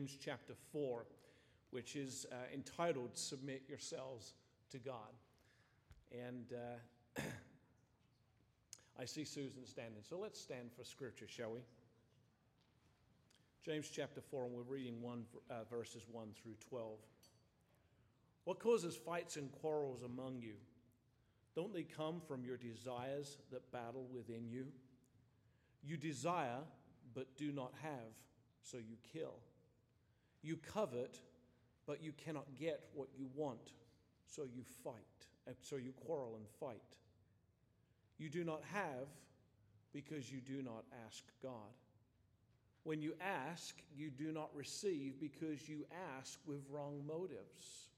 James chapter 4, which is uh, entitled Submit Yourselves to God. And uh, I see Susan standing, so let's stand for scripture, shall we? James chapter 4, and we're reading one, uh, verses 1 through 12. What causes fights and quarrels among you? Don't they come from your desires that battle within you? You desire, but do not have, so you kill. You covet, but you cannot get what you want, so you fight, so you quarrel and fight. You do not have because you do not ask God. When you ask, you do not receive because you ask with wrong motives,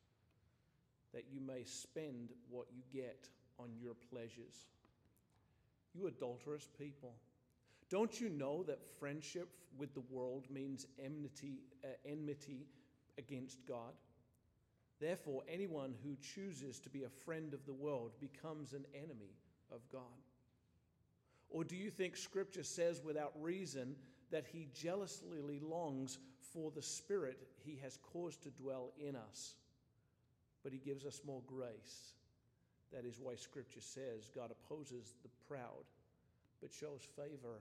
that you may spend what you get on your pleasures. You adulterous people. Don't you know that friendship with the world means enmity, uh, enmity against God? Therefore, anyone who chooses to be a friend of the world becomes an enemy of God. Or do you think Scripture says without reason that He jealously longs for the Spirit He has caused to dwell in us? But He gives us more grace. That is why Scripture says God opposes the proud, but shows favor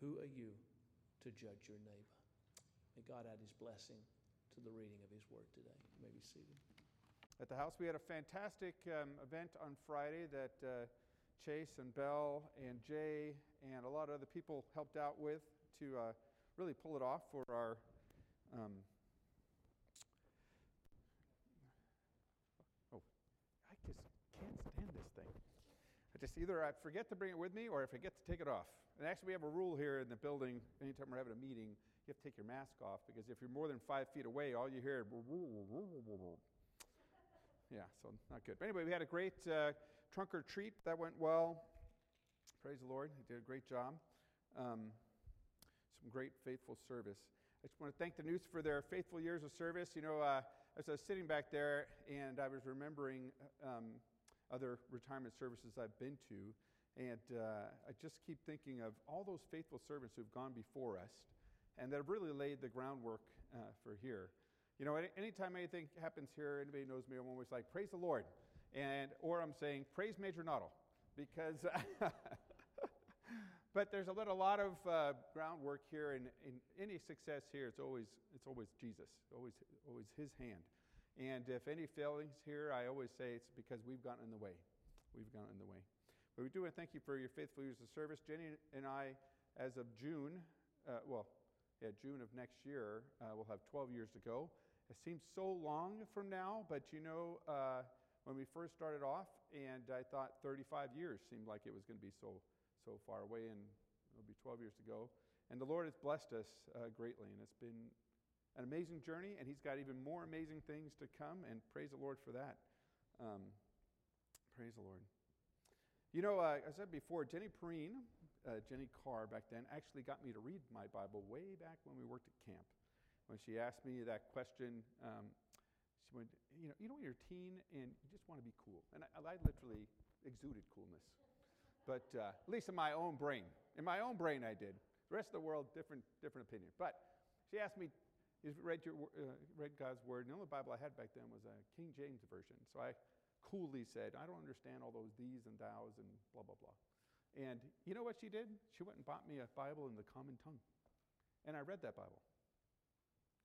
who are you to judge your neighbor? May God add his blessing to the reading of his word today. You may be seated. At the house, we had a fantastic um, event on Friday that uh, Chase and Bell and Jay and a lot of other people helped out with to uh, really pull it off for our. Um, oh, I just can't stand this thing. I just either I forget to bring it with me or I forget to take it off. And actually, we have a rule here in the building. Anytime we're having a meeting, you have to take your mask off because if you're more than five feet away, all you hear. is Yeah, so not good. But anyway, we had a great uh, trunk or treat that went well. Praise the Lord. He did a great job. Um, some great faithful service. I just want to thank the News for their faithful years of service. You know, uh, as I was sitting back there and I was remembering. Um, other retirement services I've been to. And uh, I just keep thinking of all those faithful servants who've gone before us and that have really laid the groundwork uh, for here. You know, anytime anything happens here, anybody knows me, I'm always like, praise the Lord. And, or I'm saying, praise Major Noddle. Because, but there's a lot, lot of uh, groundwork here, and in any success here, it's always, it's always Jesus, always, always His hand. And if any failings here, I always say it's because we've gotten in the way. We've gotten in the way. But we do want to thank you for your faithful years of service. Jenny and I, as of June, uh, well, yeah, June of next year, uh, we'll have 12 years to go. It seems so long from now, but you know, uh, when we first started off, and I thought 35 years seemed like it was going to be so, so far away, and it'll be 12 years to go. And the Lord has blessed us uh, greatly, and it's been an amazing journey, and He's got even more amazing things to come, and praise the Lord for that. Um, praise the Lord. You know, uh, I said before, Jenny Perrine, uh, Jenny Carr back then, actually got me to read my Bible way back when we worked at camp. When she asked me that question, um, she went, you know, you know, when you're a teen and you just want to be cool. And I, I literally exuded coolness. But uh, at least in my own brain. In my own brain, I did. The rest of the world, different, different opinion. But she asked me, you read, your, uh, read God's word. And the only Bible I had back then was a King James version. So I coolly said, I don't understand all those these and thous and blah, blah, blah. And you know what she did? She went and bought me a Bible in the common tongue. And I read that Bible.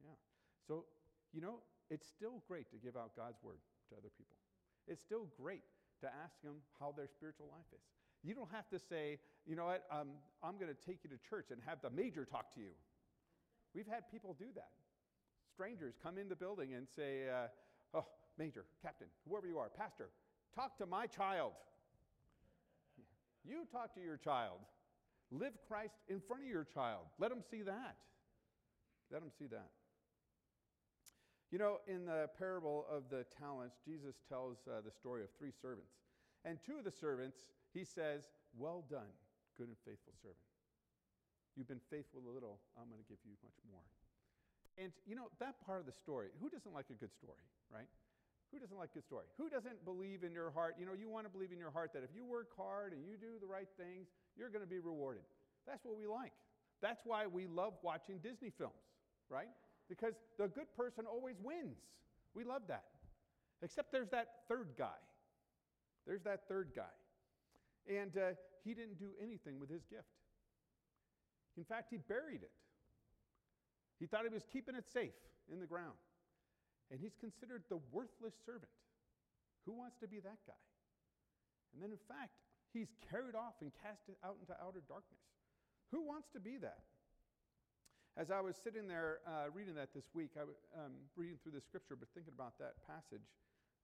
Yeah. So, you know, it's still great to give out God's word to other people. It's still great to ask them how their spiritual life is. You don't have to say, you know what, um, I'm going to take you to church and have the major talk to you. We've had people do that. Strangers come in the building and say, uh, oh, major, captain, whoever you are, pastor, talk to my child. You talk to your child. Live Christ in front of your child. Let them see that. Let them see that. You know, in the parable of the talents, Jesus tells uh, the story of three servants. And two of the servants, he says, Well done, good and faithful servant. You've been faithful a little, I'm going to give you much more. And you know, that part of the story, who doesn't like a good story, right? Who doesn't like a good story? Who doesn't believe in your heart? You know, you want to believe in your heart that if you work hard and you do the right things, you're going to be rewarded. That's what we like. That's why we love watching Disney films, right? Because the good person always wins. We love that. Except there's that third guy. There's that third guy. And uh, he didn't do anything with his gift. In fact, he buried it. He thought he was keeping it safe in the ground. And he's considered the worthless servant. Who wants to be that guy? And then, in fact, he's carried off and cast out into outer darkness. Who wants to be that? As I was sitting there uh, reading that this week, I was um, reading through the scripture, but thinking about that passage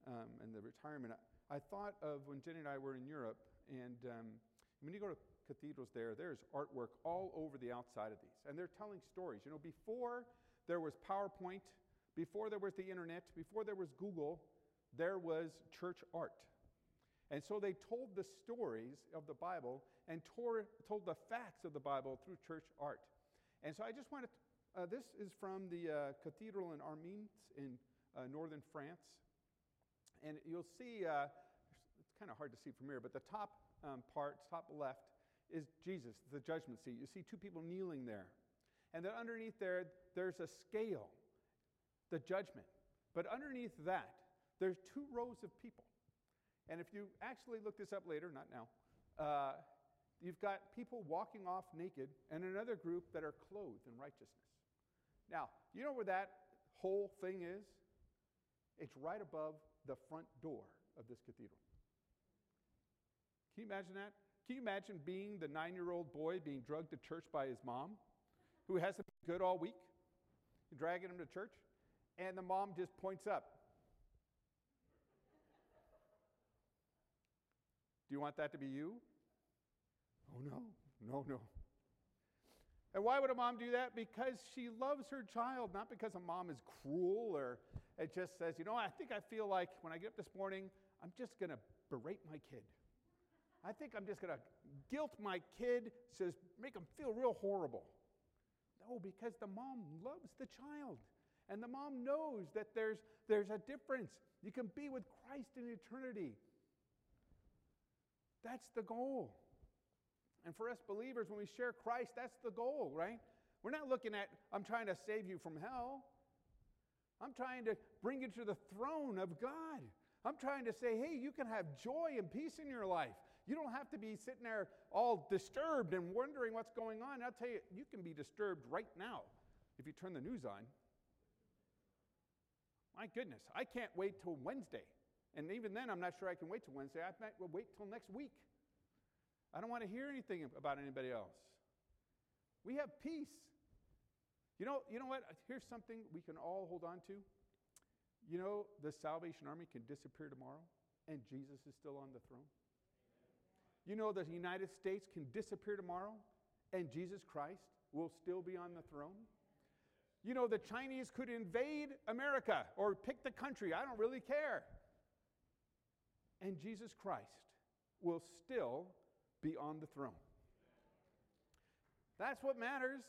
um, and the retirement, I, I, thought of when Jenny and I were in Europe. And um, when you go to cathedrals there, there's artwork all over the outside of these. And they're telling stories. You know, before there was PowerPoint before there was the internet, before there was Google, there was church art. And so they told the stories of the Bible and tore, told the facts of the Bible through church art. And so I just wanted, to, uh, this is from the uh, cathedral in Amiens in uh, northern France. And you'll see, uh, it's kind of hard to see from here, but the top um, part, top left, is Jesus, the judgment seat. You see two people kneeling there. And then underneath there, there's a scale the judgment. But underneath that, there's two rows of people. And if you actually look this up later, not now, uh, you've got people walking off naked and another group that are clothed in righteousness. Now, you know where that whole thing is? It's right above the front door of this cathedral. Can you imagine that? Can you imagine being the nine year old boy being drugged to church by his mom, who hasn't been good all week? You're dragging him to church? And the mom just points up. Do you want that to be you? Oh, no, no, no. And why would a mom do that? Because she loves her child, not because a mom is cruel or it just says, you know, I think I feel like when I get up this morning, I'm just going to berate my kid. I think I'm just going to guilt my kid, says, make him feel real horrible. No, because the mom loves the child. And the mom knows that there's, there's a difference. You can be with Christ in eternity. That's the goal. And for us believers, when we share Christ, that's the goal, right? We're not looking at, I'm trying to save you from hell. I'm trying to bring you to the throne of God. I'm trying to say, hey, you can have joy and peace in your life. You don't have to be sitting there all disturbed and wondering what's going on. I'll tell you, you can be disturbed right now if you turn the news on. My goodness, I can't wait till Wednesday. And even then, I'm not sure I can wait till Wednesday. I might wait till next week. I don't want to hear anything about anybody else. We have peace. You know, you know what? Here's something we can all hold on to. You know, the Salvation Army can disappear tomorrow, and Jesus is still on the throne. You know, the United States can disappear tomorrow, and Jesus Christ will still be on the throne. You know, the Chinese could invade America or pick the country. I don't really care. And Jesus Christ will still be on the throne. That's what matters.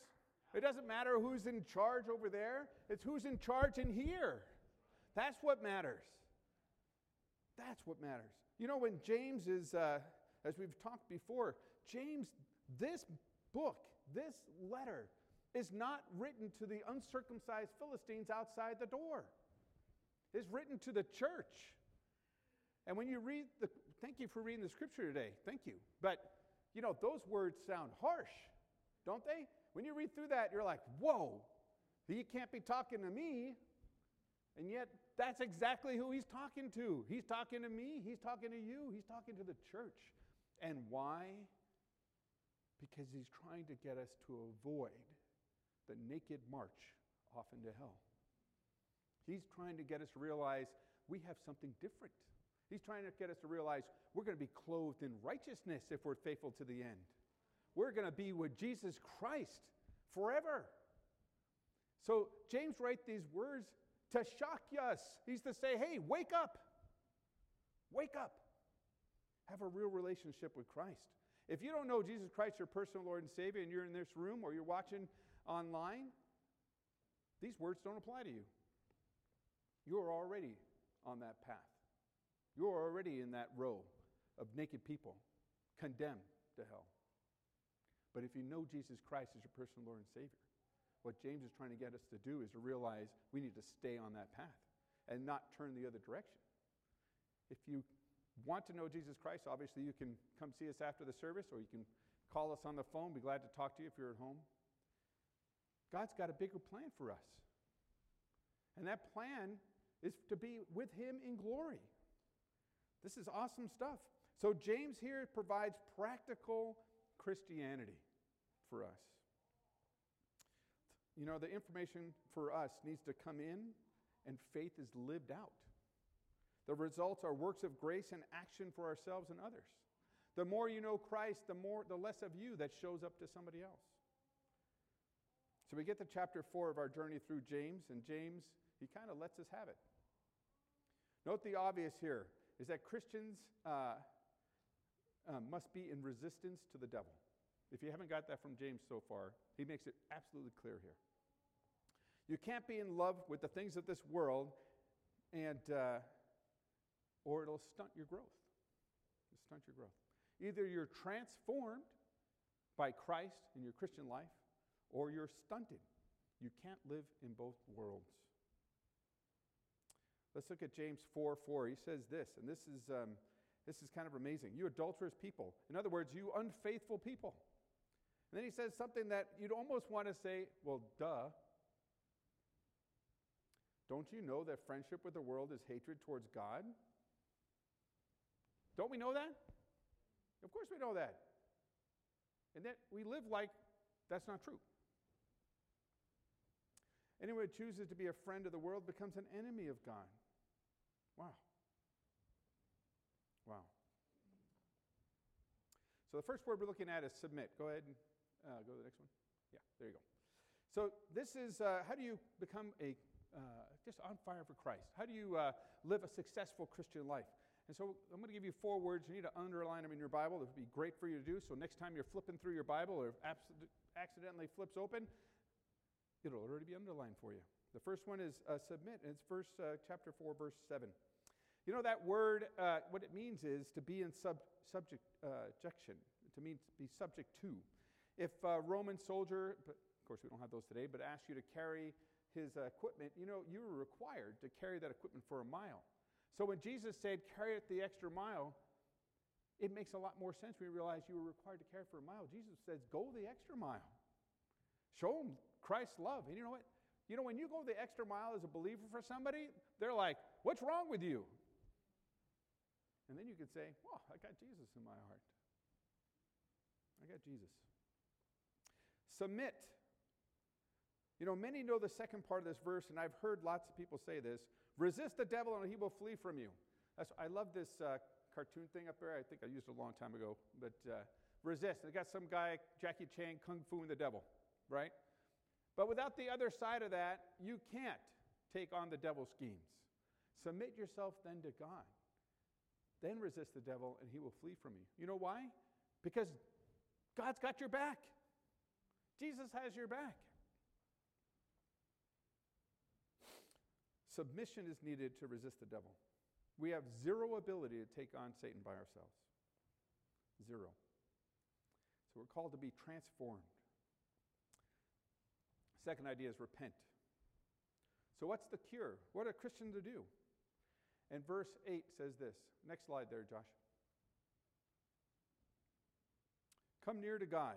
It doesn't matter who's in charge over there, it's who's in charge in here. That's what matters. That's what matters. You know, when James is, uh, as we've talked before, James, this book, this letter, is not written to the uncircumcised Philistines outside the door. It's written to the church. And when you read the, thank you for reading the scripture today. Thank you. But, you know, those words sound harsh, don't they? When you read through that, you're like, whoa, he can't be talking to me. And yet, that's exactly who he's talking to. He's talking to me, he's talking to you, he's talking to the church. And why? Because he's trying to get us to avoid the naked march off into hell. He's trying to get us to realize we have something different. He's trying to get us to realize we're going to be clothed in righteousness if we're faithful to the end. We're going to be with Jesus Christ forever. So James writes these words to shock us. He's to say, hey, wake up. Wake up. Have a real relationship with Christ. If you don't know Jesus Christ, your personal Lord and Savior, and you're in this room or you're watching online, these words don't apply to you. You're already on that path. You're already in that row of naked people condemned to hell. But if you know Jesus Christ as your personal Lord and Savior, what James is trying to get us to do is to realize we need to stay on that path and not turn the other direction. If you want to know Jesus Christ, obviously you can come see us after the service or you can call us on the phone. Be glad to talk to you if you're at home. God's got a bigger plan for us. And that plan is to be with Him in glory. This is awesome stuff. So, James here provides practical Christianity for us. You know, the information for us needs to come in and faith is lived out. The results are works of grace and action for ourselves and others. The more you know Christ, the more the less of you that shows up to somebody else. So we get to chapter 4 of our journey through James and James he kind of lets us have it. Note the obvious here is that Christians uh, uh, must be in resistance to the devil. If you haven't got that from James so far, he makes it absolutely clear here. You can't be in love with the things of this world, and uh, or it'll stunt your growth. It'll stunt your growth. Either you're transformed by Christ in your Christian life, or you're stunted. You can't live in both worlds. Let's look at James 4 4. He says this, and this is, um, this is kind of amazing. You adulterous people. In other words, you unfaithful people. And then he says something that you'd almost want to say, well, duh. Don't you know that friendship with the world is hatred towards God? Don't we know that? Of course we know that. And that we live like that's not true. Anyone who chooses to be a friend of the world becomes an enemy of God. Wow. Wow. So the first word we're looking at is submit. Go ahead and uh, go to the next one. Yeah, there you go. So this is uh, how do you become a uh, just on fire for Christ? How do you uh, live a successful Christian life? And so I'm going to give you four words. You need to underline them in your Bible. It would be great for you to do. So next time you're flipping through your Bible or accidentally flips open, it'll already be underlined for you. The first one is uh, submit, and it's verse uh, chapter 4, verse 7. You know that word, uh, what it means is to be in sub, subject, uh, jection, to mean to be subject to. If a Roman soldier, but of course we don't have those today, but asked you to carry his uh, equipment, you know, you were required to carry that equipment for a mile. So when Jesus said, carry it the extra mile, it makes a lot more sense when you realize you were required to carry for a mile. Jesus says, go the extra mile. Show them Christ's love. And you know what? You know, when you go the extra mile as a believer for somebody, they're like, What's wrong with you? And then you can say, Well, I got Jesus in my heart. I got Jesus. Submit. You know, many know the second part of this verse, and I've heard lots of people say this resist the devil and he will flee from you. That's, I love this uh, cartoon thing up there. I think I used it a long time ago. But uh, resist. They got some guy, Jackie Chan, kung fu and the devil, right? But without the other side of that, you can't take on the devil's schemes. Submit yourself then to God. Then resist the devil, and he will flee from you. You know why? Because God's got your back. Jesus has your back. Submission is needed to resist the devil. We have zero ability to take on Satan by ourselves. Zero. So we're called to be transformed. Second idea is repent. So, what's the cure? What are Christians to do? And verse 8 says this. Next slide there, Josh. Come near to God.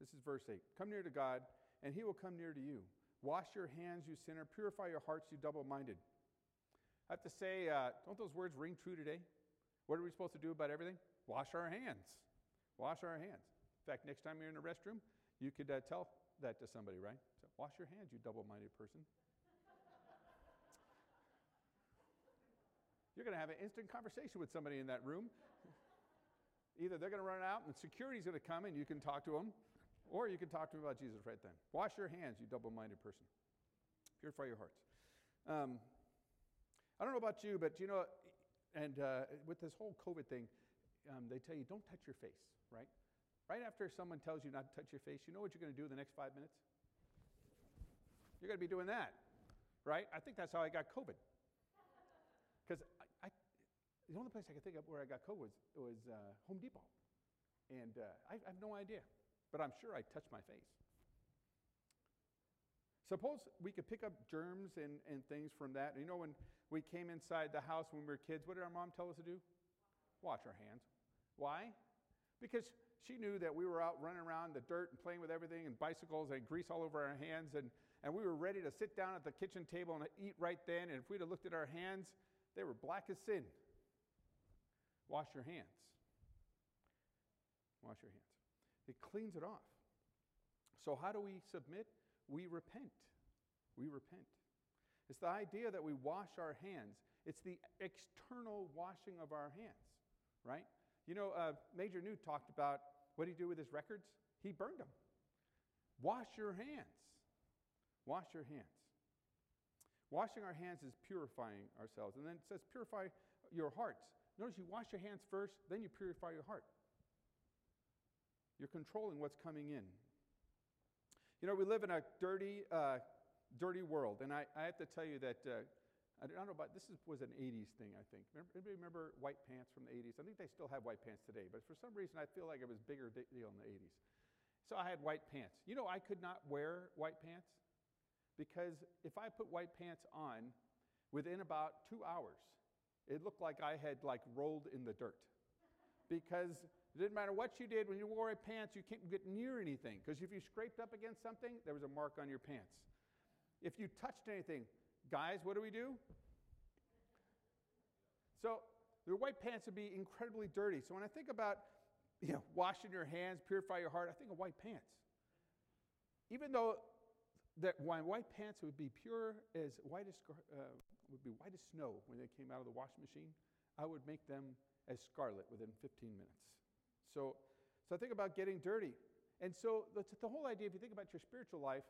This is verse 8. Come near to God, and he will come near to you. Wash your hands, you sinner. Purify your hearts, you double minded. I have to say, uh, don't those words ring true today? What are we supposed to do about everything? Wash our hands. Wash our hands. In fact, next time you're in a restroom, you could uh, tell that to somebody, right? So, wash your hands, you double minded person. you're going to have an instant conversation with somebody in that room. Either they're going to run out and security's going to come and you can talk to them, or you can talk to them about Jesus right then. Wash your hands, you double minded person. Purify your hearts. Um, I don't know about you, but you know, and uh, with this whole COVID thing, um, they tell you don't touch your face, right? Right after someone tells you not to touch your face, you know what you're going to do the next five minutes? You're going to be doing that, right? I think that's how I got COVID. Because I, I, the only place I could think of where I got COVID was, was uh, Home Depot. And uh, I, I have no idea, but I'm sure I touched my face. Suppose we could pick up germs and, and things from that. You know, when we came inside the house when we were kids, what did our mom tell us to do? Wash our hands. Why? Because she knew that we were out running around the dirt and playing with everything and bicycles and grease all over our hands, and, and we were ready to sit down at the kitchen table and eat right then. And if we'd have looked at our hands, they were black as sin. Wash your hands. Wash your hands. It cleans it off. So, how do we submit? We repent. We repent. It's the idea that we wash our hands, it's the external washing of our hands, right? You know, uh, Major New talked about what he do with his records? He burned them. Wash your hands. Wash your hands. Washing our hands is purifying ourselves. And then it says, purify your hearts. Notice you wash your hands first, then you purify your heart. You're controlling what's coming in. You know, we live in a dirty, uh, dirty world. And I, I, have to tell you that, uh, I don't know about, this is, was an 80s thing, I think. Remember, anybody remember white pants from the 80s? I think they still have white pants today, but for some reason I feel like it was bigger deal in the 80s. So I had white pants. You know, I could not wear white pants because if I put white pants on, within about two hours, it looked like I had like rolled in the dirt. Because it didn't matter what you did when you wore pants, you can't get near anything. Because if you scraped up against something, there was a mark on your pants. If you touched anything, guys, what do we do? So the white pants would be incredibly dirty. So when I think about you know, washing your hands, purify your heart, I think of white pants. Even though that white pants would be pure as white as uh, would be white as snow when they came out of the washing machine, I would make them as scarlet within 15 minutes. So, so I think about getting dirty. And so the, the whole idea, if you think about your spiritual life,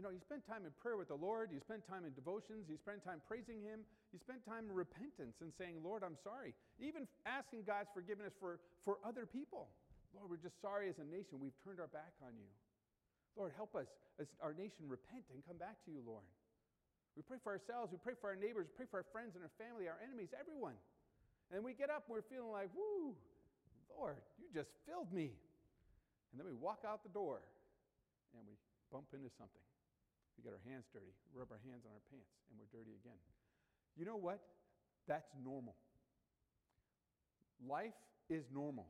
you know, you spend time in prayer with the Lord, you spend time in devotions, you spend time praising Him, you spend time in repentance and saying, Lord, I'm sorry. Even asking God's forgiveness for, for other people. Lord, we're just sorry as a nation. We've turned our back on you. Lord, help us as our nation repent and come back to you, Lord. We pray for ourselves, we pray for our neighbors, we pray for our friends and our family, our enemies, everyone. And we get up and we're feeling like, woo, Lord, you just filled me. And then we walk out the door and we bump into something. We get our hands dirty, rub our hands on our pants, and we're dirty again. You know what? That's normal. Life is normal.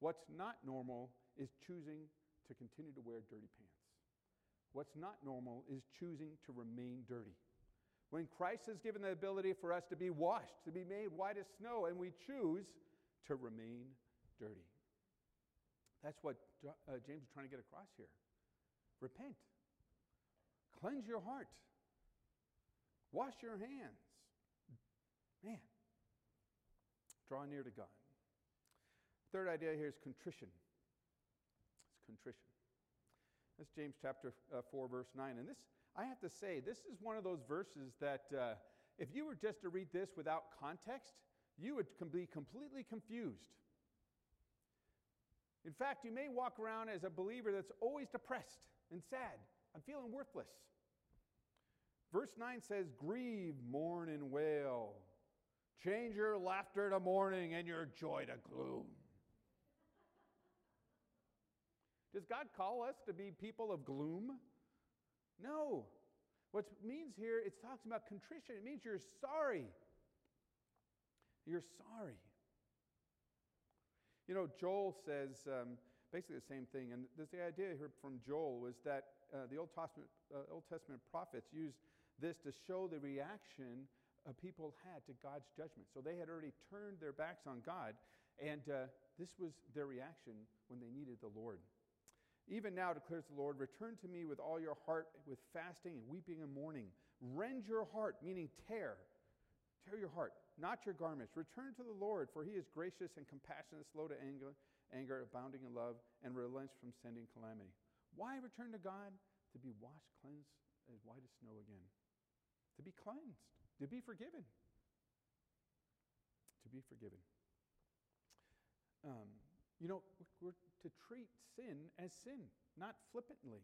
What's not normal is choosing to continue to wear dirty pants. What's not normal is choosing to remain dirty. When Christ has given the ability for us to be washed, to be made white as snow, and we choose to remain dirty. That's what uh, James is trying to get across here. Repent. Cleanse your heart. Wash your hands. Man, draw near to God. Third idea here is contrition. It's contrition. That's James chapter uh, 4, verse 9. And this, I have to say, this is one of those verses that uh, if you were just to read this without context, you would be completely confused. In fact, you may walk around as a believer that's always depressed and sad. I'm feeling worthless. Verse 9 says, Grieve, mourn, and wail. Change your laughter to mourning and your joy to gloom. Does God call us to be people of gloom? No. What it means here, it talks about contrition. It means you're sorry. You're sorry. You know, Joel says, um, basically the same thing. And there's the idea here from Joel was that uh, the Old Testament, uh, Old Testament prophets used this to show the reaction uh, people had to God's judgment. So they had already turned their backs on God, and uh, this was their reaction when they needed the Lord. Even now, declares the Lord, return to me with all your heart, with fasting and weeping and mourning. Rend your heart, meaning tear. Tear your heart, not your garments. Return to the Lord, for he is gracious and compassionate, slow to anger, anger, abounding in love, and relents from sending calamity. Why return to God? To be washed, cleansed as white as snow again. To be cleansed, to be forgiven. To be forgiven. Um, you know, we're to treat sin as sin, not flippantly.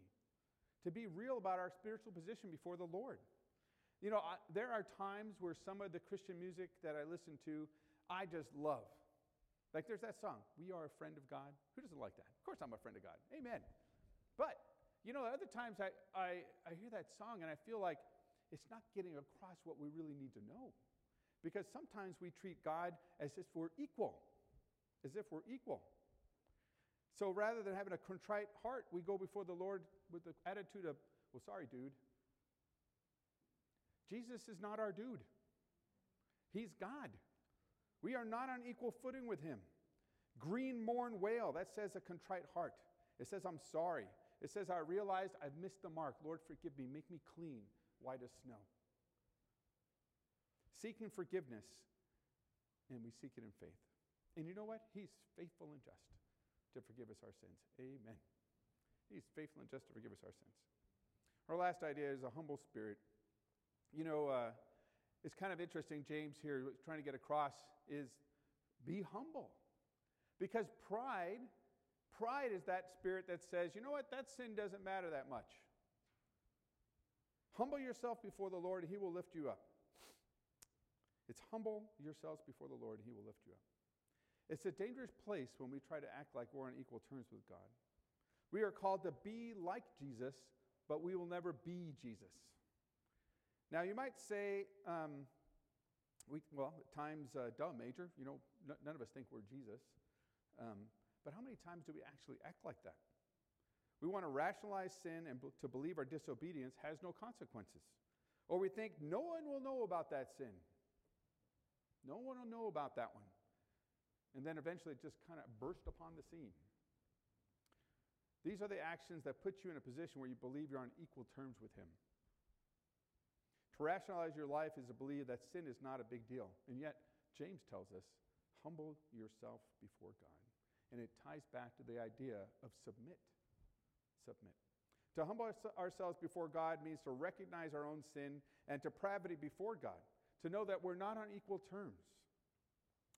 To be real about our spiritual position before the Lord. You know, I, there are times where some of the Christian music that I listen to, I just love. Like there's that song, We Are a Friend of God. Who doesn't like that? Of course I'm a friend of God. Amen. But, you know, other times I, I, I hear that song and I feel like it's not getting across what we really need to know. Because sometimes we treat God as if we're equal, as if we're equal. So rather than having a contrite heart, we go before the Lord with the attitude of, well, sorry, dude. Jesus is not our dude, He's God. We are not on equal footing with him. Green mourn wail, that says a contrite heart. It says, I'm sorry. It says, I realized I've missed the mark. Lord, forgive me. Make me clean, white as snow. Seeking forgiveness, and we seek it in faith. And you know what? He's faithful and just to forgive us our sins. Amen. He's faithful and just to forgive us our sins. Our last idea is a humble spirit. You know, uh, it's kind of interesting, James here trying to get across is be humble. Because pride, pride is that spirit that says, you know what, that sin doesn't matter that much. Humble yourself before the Lord, and He will lift you up. It's humble yourselves before the Lord, and He will lift you up. It's a dangerous place when we try to act like we're on equal terms with God. We are called to be like Jesus, but we will never be Jesus. Now, you might say, um, we, well, times, uh, duh, Major, you know, n- none of us think we're Jesus. Um, but how many times do we actually act like that? We want to rationalize sin and b- to believe our disobedience has no consequences. Or we think no one will know about that sin. No one will know about that one. And then eventually it just kind of burst upon the scene. These are the actions that put you in a position where you believe you're on equal terms with Him. To rationalize your life is to believe that sin is not a big deal. And yet, James tells us, humble yourself before God. And it ties back to the idea of submit. Submit. To humble ourselves before God means to recognize our own sin and depravity before God, to know that we're not on equal terms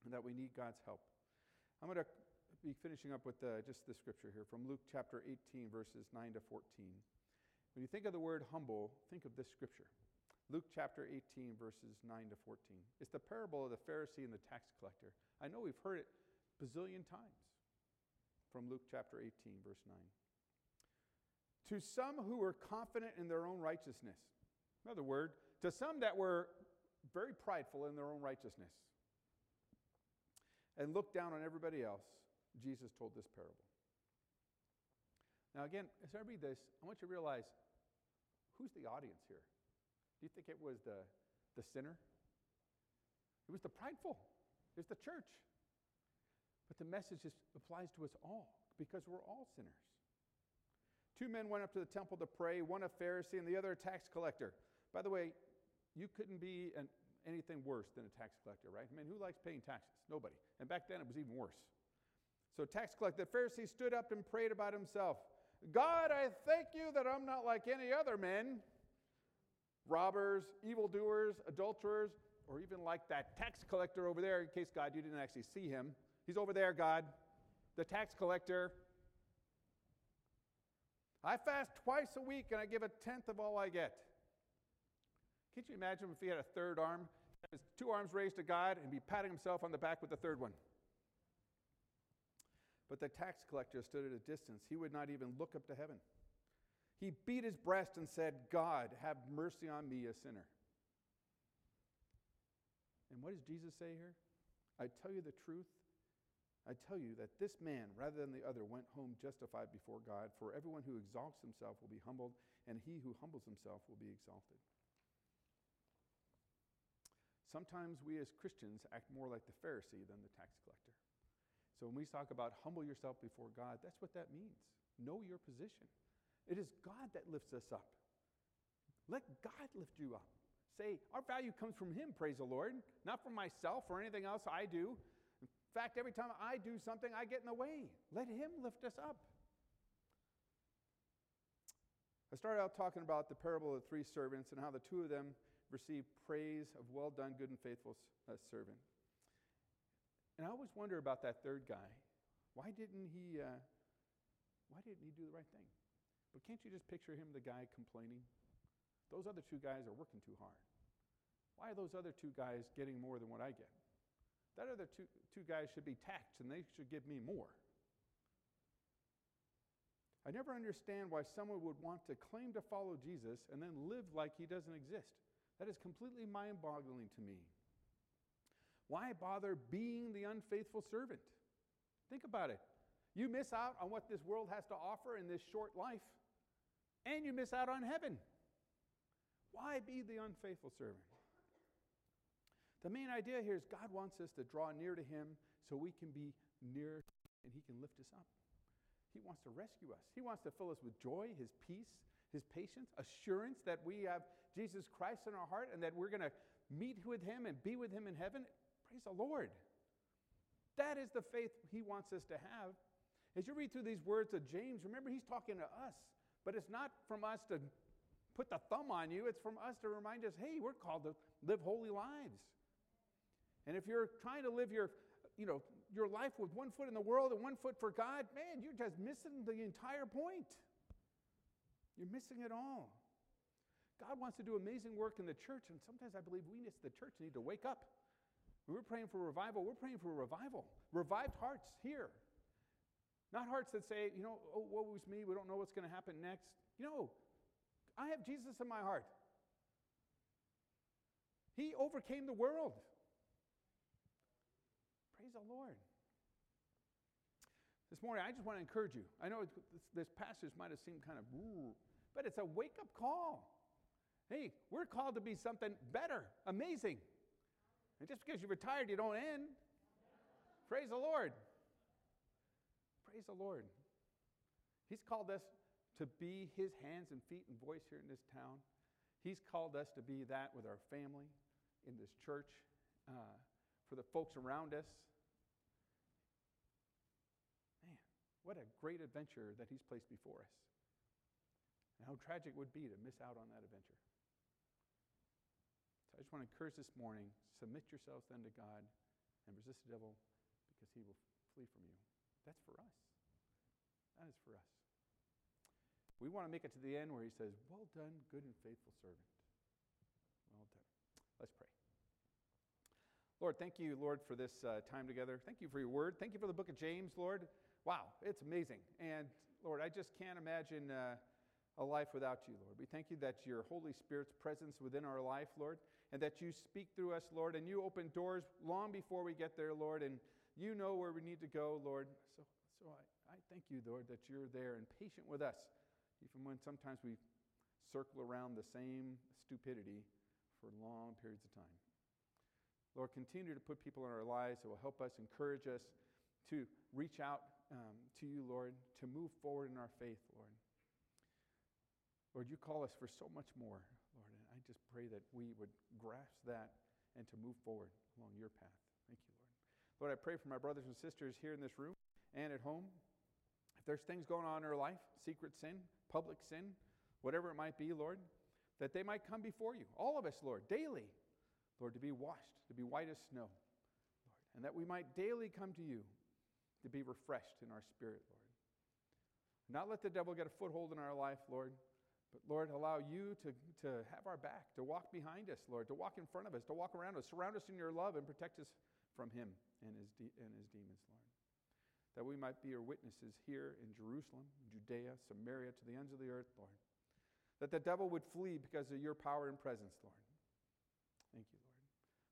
and that we need God's help. I'm going to be finishing up with uh, just the scripture here from Luke chapter 18, verses 9 to 14. When you think of the word humble, think of this scripture. Luke chapter 18, verses 9 to 14. It's the parable of the Pharisee and the tax collector. I know we've heard it bazillion times from Luke chapter 18, verse 9. To some who were confident in their own righteousness, another word, to some that were very prideful in their own righteousness and looked down on everybody else, Jesus told this parable. Now, again, as I read this, I want you to realize who's the audience here? Do you think it was the, the sinner? It was the prideful. It was the church. But the message is, applies to us all because we're all sinners. Two men went up to the temple to pray, one a Pharisee and the other a tax collector. By the way, you couldn't be an, anything worse than a tax collector, right? I mean, who likes paying taxes? Nobody. And back then it was even worse. So, tax collector, the Pharisee stood up and prayed about himself God, I thank you that I'm not like any other men robbers, evildoers, adulterers, or even like that tax collector over there, in case, God, you didn't actually see him. He's over there, God, the tax collector. I fast twice a week and I give a tenth of all I get. Can't you imagine if he had a third arm? His two arms raised to God and be patting himself on the back with the third one. But the tax collector stood at a distance. He would not even look up to heaven. He beat his breast and said, God, have mercy on me, a sinner. And what does Jesus say here? I tell you the truth, I tell you that this man, rather than the other, went home justified before God. For everyone who exalts himself will be humbled, and he who humbles himself will be exalted. Sometimes we as Christians act more like the Pharisee than the tax collector. So when we talk about humble yourself before God, that's what that means. Know your position. It is God that lifts us up. Let God lift you up. Say, our value comes from Him, praise the Lord, not from myself or anything else I do. In fact, every time I do something, I get in the way. Let Him lift us up. I started out talking about the parable of the three servants and how the two of them received praise of well done, good and faithful uh, servant. And I always wonder about that third guy. Why didn't he? Uh, why didn't he do the right thing? But can't you just picture him, the guy complaining? Those other two guys are working too hard. Why are those other two guys getting more than what I get? That other two, two guys should be taxed and they should give me more. I never understand why someone would want to claim to follow Jesus and then live like he doesn't exist. That is completely mind boggling to me. Why bother being the unfaithful servant? Think about it. You miss out on what this world has to offer in this short life, and you miss out on heaven. Why be the unfaithful servant? The main idea here is God wants us to draw near to Him so we can be near and He can lift us up. He wants to rescue us. He wants to fill us with joy, His peace, His patience, assurance that we have Jesus Christ in our heart and that we're going to meet with Him and be with Him in heaven. Praise the Lord. That is the faith he wants us to have. As you read through these words of James, remember he's talking to us, but it's not from us to put the thumb on you, it's from us to remind us hey, we're called to live holy lives. And if you're trying to live your, you know, your life with one foot in the world and one foot for God, man, you're just missing the entire point. You're missing it all. God wants to do amazing work in the church, and sometimes I believe we as the church need to wake up we're praying for revival. We're praying for revival. Revived hearts here. Not hearts that say, you know, oh, woe is me. We don't know what's going to happen next. You know, I have Jesus in my heart. He overcame the world. Praise the Lord. This morning, I just want to encourage you. I know this, this passage might have seemed kind of, but it's a wake up call. Hey, we're called to be something better, amazing. And just because you're retired, you don't end. Praise the Lord. Praise the Lord. He's called us to be his hands and feet and voice here in this town. He's called us to be that with our family, in this church, uh, for the folks around us. Man, what a great adventure that he's placed before us. And how tragic it would be to miss out on that adventure. So I just want to encourage this morning submit yourselves then to God and resist the devil because he will flee from you. That's for us. That is for us. We want to make it to the end where he says, Well done, good and faithful servant. Well done. Let's pray. Lord, thank you, Lord, for this uh, time together. Thank you for your word. Thank you for the book of James, Lord. Wow, it's amazing. And Lord, I just can't imagine uh, a life without you, Lord. We thank you that your Holy Spirit's presence within our life, Lord, and that you speak through us, Lord, and you open doors long before we get there, Lord, and you know where we need to go, Lord. So, so I thank you, Lord, that you're there and patient with us, even when sometimes we circle around the same stupidity for long periods of time. Lord, continue to put people in our lives that will help us, encourage us to reach out um, to you, Lord, to move forward in our faith, Lord. Lord, you call us for so much more. Lord, and I just pray that we would grasp that and to move forward along your path. Thank you, Lord. Lord, I pray for my brothers and sisters here in this room and at home. If there's things going on in their life, secret sin, public sin, whatever it might be, Lord, that they might come before you, all of us, Lord, daily, Lord, to be washed, to be white as snow, Lord, and that we might daily come to you to be refreshed in our spirit, Lord. Not let the devil get a foothold in our life, Lord, but Lord, allow you to, to have our back, to walk behind us, Lord, to walk in front of us, to walk around us, surround us in your love, and protect us from him and his, de- and his demons, Lord. That we might be your witnesses here in Jerusalem, Judea, Samaria, to the ends of the earth, Lord. That the devil would flee because of your power and presence, Lord. Thank you, Lord.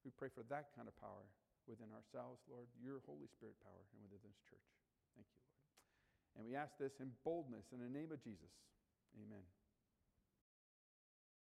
We pray for that kind of power, within ourselves, Lord, your Holy Spirit power, and within this church. Thank you, Lord. And we ask this in boldness in the name of Jesus. Amen.